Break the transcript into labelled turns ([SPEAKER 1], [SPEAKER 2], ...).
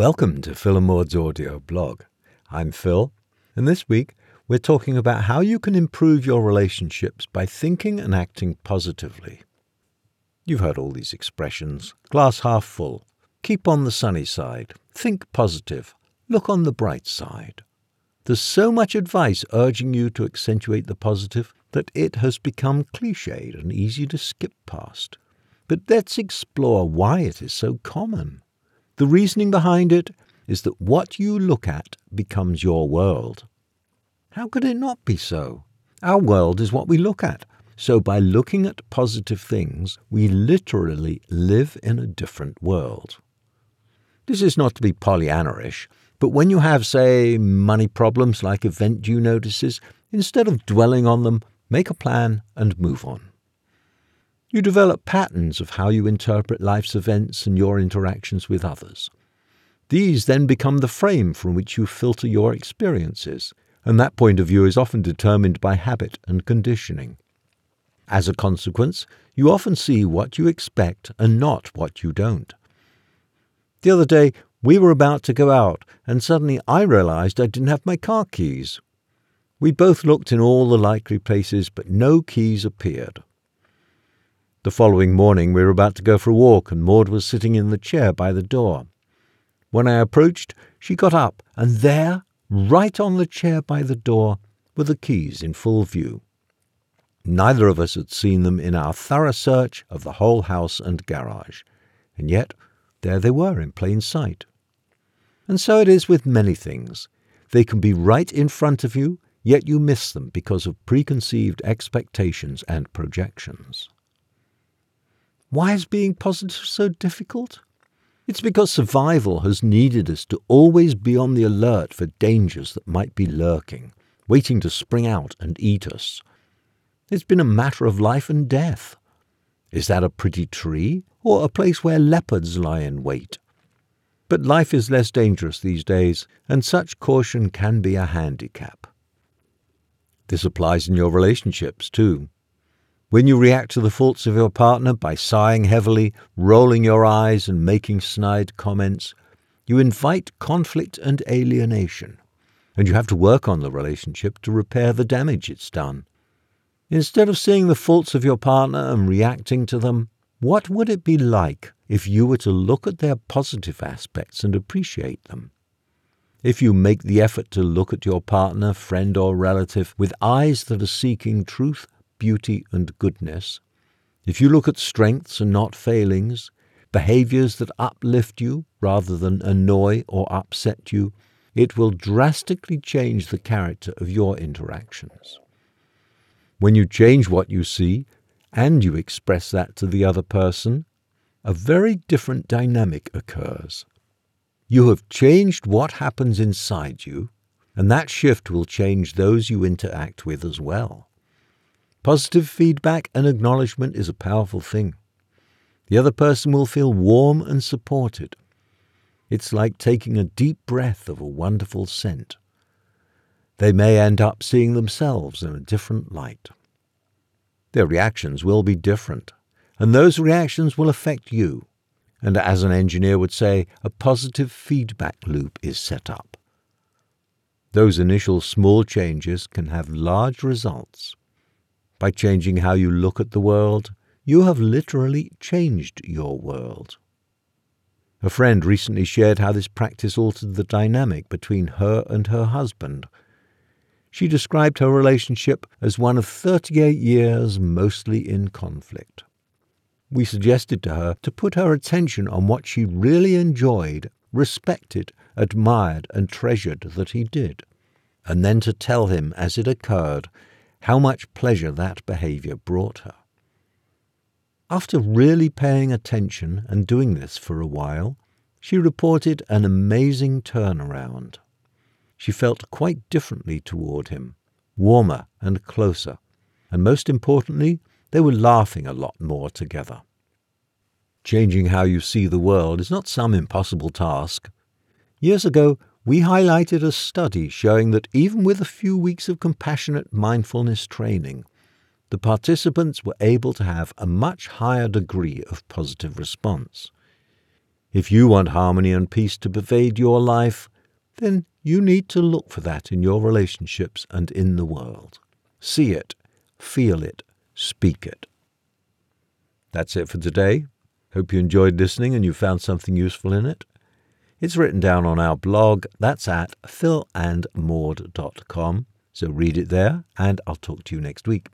[SPEAKER 1] Welcome to Phil and Maud's audio blog. I'm Phil, and this week we're talking about how you can improve your relationships by thinking and acting positively. You've heard all these expressions glass half full, keep on the sunny side, think positive, look on the bright side. There's so much advice urging you to accentuate the positive that it has become cliched and easy to skip past. But let's explore why it is so common. The reasoning behind it is that what you look at becomes your world. How could it not be so? Our world is what we look at. So by looking at positive things, we literally live in a different world. This is not to be Pollyanna-ish, but when you have, say, money problems like event due notices, instead of dwelling on them, make a plan and move on. You develop patterns of how you interpret life's events and your interactions with others. These then become the frame from which you filter your experiences, and that point of view is often determined by habit and conditioning. As a consequence, you often see what you expect and not what you don't. The other day, we were about to go out, and suddenly I realized I didn't have my car keys. We both looked in all the likely places, but no keys appeared. The following morning we were about to go for a walk, and Maud was sitting in the chair by the door. When I approached, she got up, and there, right on the chair by the door, were the keys in full view. Neither of us had seen them in our thorough search of the whole house and garage, and yet there they were in plain sight. And so it is with many things. They can be right in front of you, yet you miss them because of preconceived expectations and projections. Why is being positive so difficult? It's because survival has needed us to always be on the alert for dangers that might be lurking, waiting to spring out and eat us. It's been a matter of life and death. Is that a pretty tree, or a place where leopards lie in wait? But life is less dangerous these days, and such caution can be a handicap. This applies in your relationships, too. When you react to the faults of your partner by sighing heavily, rolling your eyes, and making snide comments, you invite conflict and alienation, and you have to work on the relationship to repair the damage it's done. Instead of seeing the faults of your partner and reacting to them, what would it be like if you were to look at their positive aspects and appreciate them? If you make the effort to look at your partner, friend, or relative with eyes that are seeking truth, beauty, and goodness, if you look at strengths and not failings, behaviors that uplift you rather than annoy or upset you, it will drastically change the character of your interactions. When you change what you see and you express that to the other person, a very different dynamic occurs. You have changed what happens inside you, and that shift will change those you interact with as well. Positive feedback and acknowledgement is a powerful thing. The other person will feel warm and supported. It's like taking a deep breath of a wonderful scent. They may end up seeing themselves in a different light. Their reactions will be different, and those reactions will affect you. And as an engineer would say, a positive feedback loop is set up. Those initial small changes can have large results. By changing how you look at the world, you have literally changed your world. A friend recently shared how this practice altered the dynamic between her and her husband. She described her relationship as one of 38 years mostly in conflict. We suggested to her to put her attention on what she really enjoyed, respected, admired, and treasured that he did, and then to tell him as it occurred how much pleasure that behavior brought her. After really paying attention and doing this for a while, she reported an amazing turnaround. She felt quite differently toward him, warmer and closer, and most importantly, they were laughing a lot more together. Changing how you see the world is not some impossible task. Years ago, we highlighted a study showing that even with a few weeks of compassionate mindfulness training, the participants were able to have a much higher degree of positive response. If you want harmony and peace to pervade your life, then you need to look for that in your relationships and in the world. See it, feel it, speak it. That's it for today. Hope you enjoyed listening and you found something useful in it. It's written down on our blog. That's at philandmaud.com. So read it there, and I'll talk to you next week.